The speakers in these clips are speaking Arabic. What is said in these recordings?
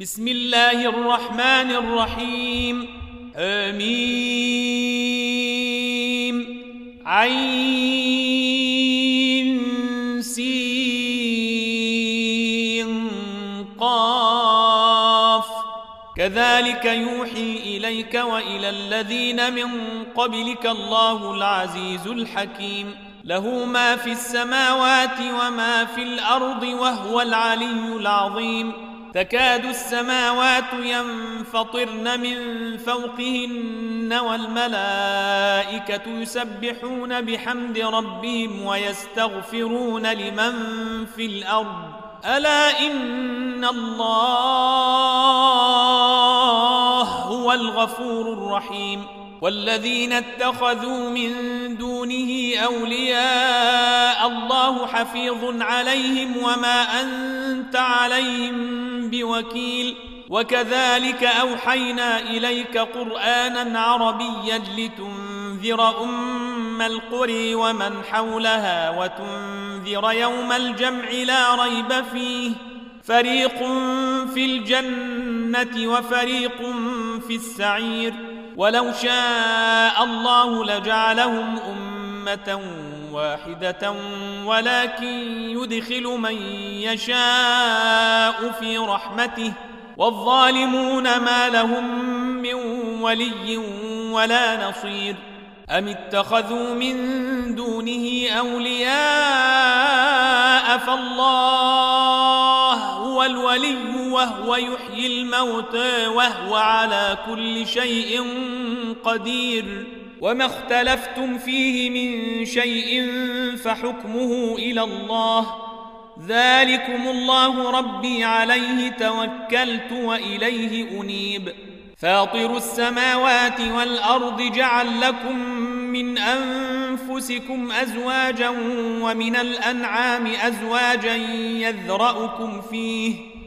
بسم الله الرحمن الرحيم آمين عين سين قاف كذلك يوحي إليك وإلى الذين من قبلك الله العزيز الحكيم له ما في السماوات وما في الأرض وهو العلي العظيم تكاد السماوات ينفطرن من فوقهن والملائكة يسبحون بحمد ربهم ويستغفرون لمن في الأرض. ألا إن الله هو الغفور الرحيم. والذين اتخذوا من دونه أولياء الله حفيظ عليهم وما أنت عليهم بوكيل. وكذلك أوحينا إليك قرآنا عربيا لتنذر أم القري ومن حولها وتنذر يوم الجمع لا ريب فيه. فريق في الجنة وفريق في السعير. ولو شاء الله لجعلهم أمة واحدة ولكن يدخل من يشاء في رحمته والظالمون ما لهم من ولي ولا نصير أم اتخذوا من دونه أولياء فالله هو الولي وهو يحيي الموتى وهو على كل شيء قدير. وما اختلفتم فيه من شيء فحكمه إلى الله. ذلكم الله ربي عليه توكلت وإليه أنيب. فاطر السماوات والأرض جعل لكم من أنفسكم أزواجا ومن الأنعام أزواجا يذرأكم فيه.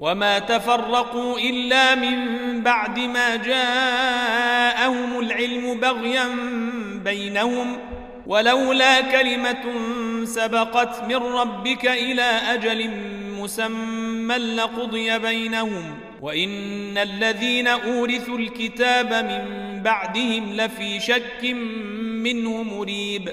وما تفرقوا إلا من بعد ما جاءهم العلم بغيا بينهم ولولا كلمة سبقت من ربك إلى أجل مسمى لقضي بينهم وإن الذين أورثوا الكتاب من بعدهم لفي شك منه مريب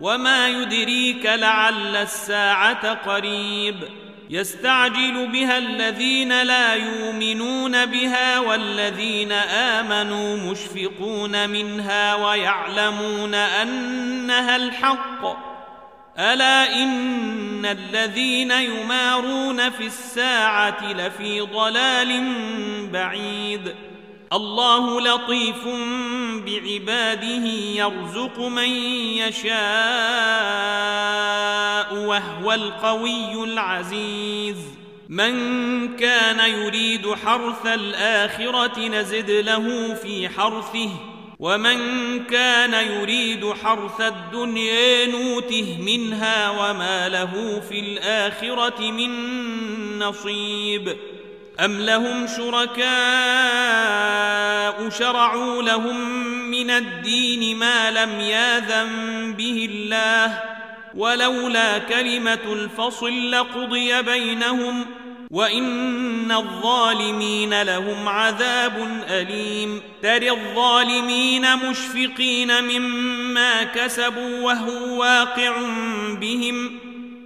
وما يدريك لعل الساعة قريب يستعجل بها الذين لا يؤمنون بها والذين آمنوا مشفقون منها ويعلمون أنها الحق ألا إن الذين يمارون في الساعة لفي ضلال بعيد الله لطيف بعباده يرزق من يشاء وهو القوي العزيز. من كان يريد حرث الآخرة نزد له في حرثه ومن كان يريد حرث الدنيا نوته منها وما له في الآخرة من نصيب. أم لهم شركاء شرعوا لهم من الدين ما لم ياذن به الله ولولا كلمة الفصل لقضي بينهم ۖ وان الظالمين لهم عذاب اليم ترى الظالمين مشفقين مما كسبوا وهو واقع بهم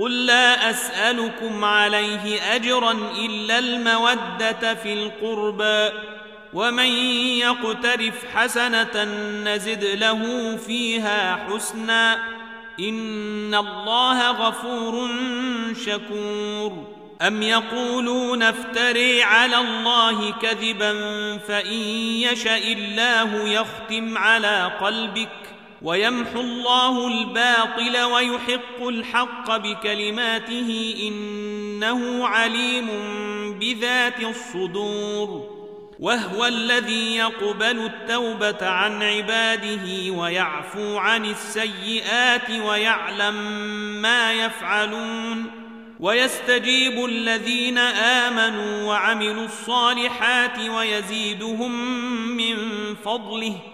قل لا أسألكم عليه أجرا إلا المودة في القربى ومن يقترف حسنة نزد له فيها حسنا إن الله غفور شكور. أم يقولون افتري على الله كذبا فإن يشأ الله يختم على قلبك ويمحو الله الباطل ويحق الحق بكلماته إنه عليم بذات الصدور وهو الذي يقبل التوبة عن عباده ويعفو عن السيئات ويعلم ما يفعلون ويستجيب الذين آمنوا وعملوا الصالحات ويزيدهم من فضله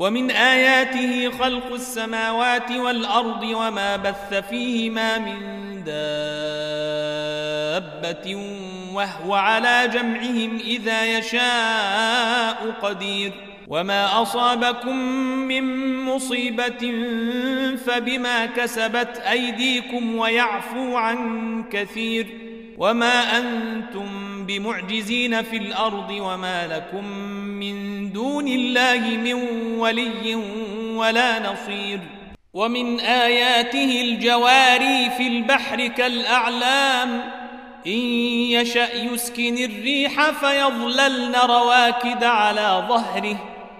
ومن آياته خلق السماوات والأرض وما بث فيهما من دابة وهو على جمعهم إذا يشاء قدير وما أصابكم من مصيبة فبما كسبت أيديكم ويعفو عن كثير وما أنتم بمعجزين في الأرض وما لكم من دون الله من ولي ولا نصير ومن آياته الجواري في البحر كالأعلام إن يشأ يسكن الريح فيظللن رواكد على ظهره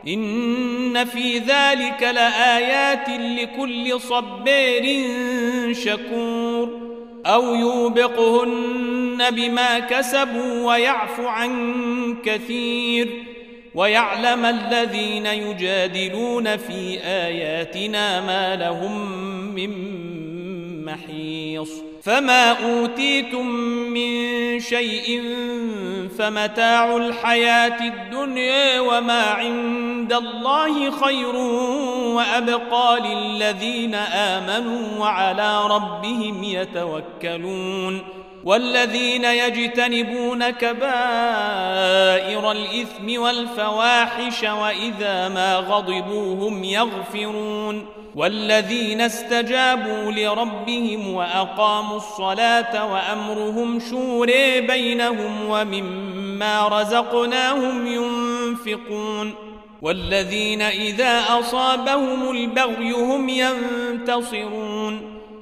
إن في ذلك لآيات لكل صبير شكور أو يوبقهن بما كسبوا ويعفو عن كثير ويعلم الذين يجادلون في آياتنا ما لهم من محيص فما أوتيتم من شيء فمتاع الحياة الدنيا وما عند الله خير وأبقى للذين آمنوا وعلى ربهم يتوكلون. والذين يجتنبون كبائر الإثم والفواحش وإذا ما غضبوا هم يغفرون والذين استجابوا لربهم وأقاموا الصلاة وأمرهم شوري بينهم ومما رزقناهم ينفقون والذين إذا أصابهم البغي هم ينتصرون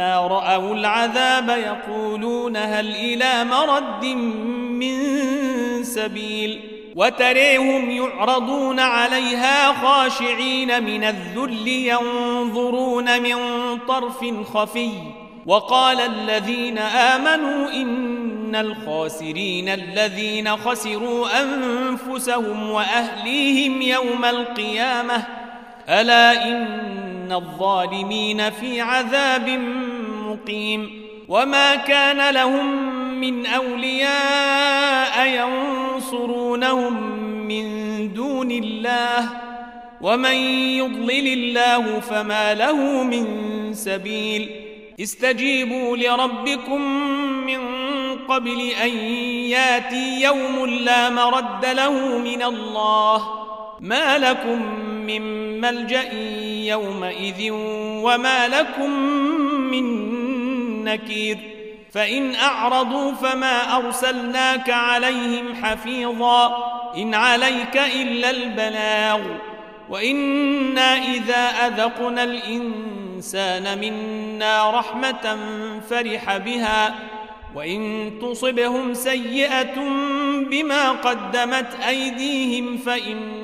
رأوا العذاب يقولون هل إلى مرد من سبيل وتريهم يعرضون عليها خاشعين من الذل ينظرون من طرف خفي وقال الذين آمنوا إن الخاسرين الذين خسروا أنفسهم وأهليهم يوم القيامة ألا إن الظالمين في عذاب مقيم وما كان لهم من أولياء ينصرونهم من دون الله ومن يضلل الله فما له من سبيل استجيبوا لربكم من قبل أن ياتي يوم لا مرد له من الله ما لكم من ملجأ يومئذ وما لكم من نكير فإن أعرضوا فما أرسلناك عليهم حفيظا إن عليك إلا البلاغ وإنا إذا أذقنا الإنسان منا رحمة فرح بها وإن تصبهم سيئة بما قدمت أيديهم فإن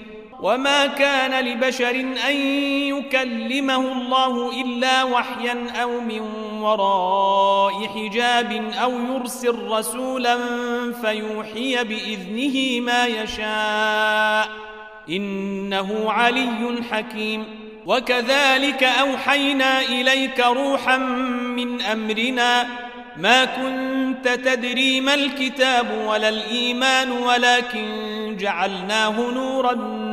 وما كان لبشر أن يكلمه الله إلا وحيا أو من وراء حجاب أو يرسل رسولا فيوحي بإذنه ما يشاء إنه علي حكيم. وكذلك أوحينا إليك روحا من أمرنا ما كنت تدري ما الكتاب ولا الإيمان ولكن جعلناه نورا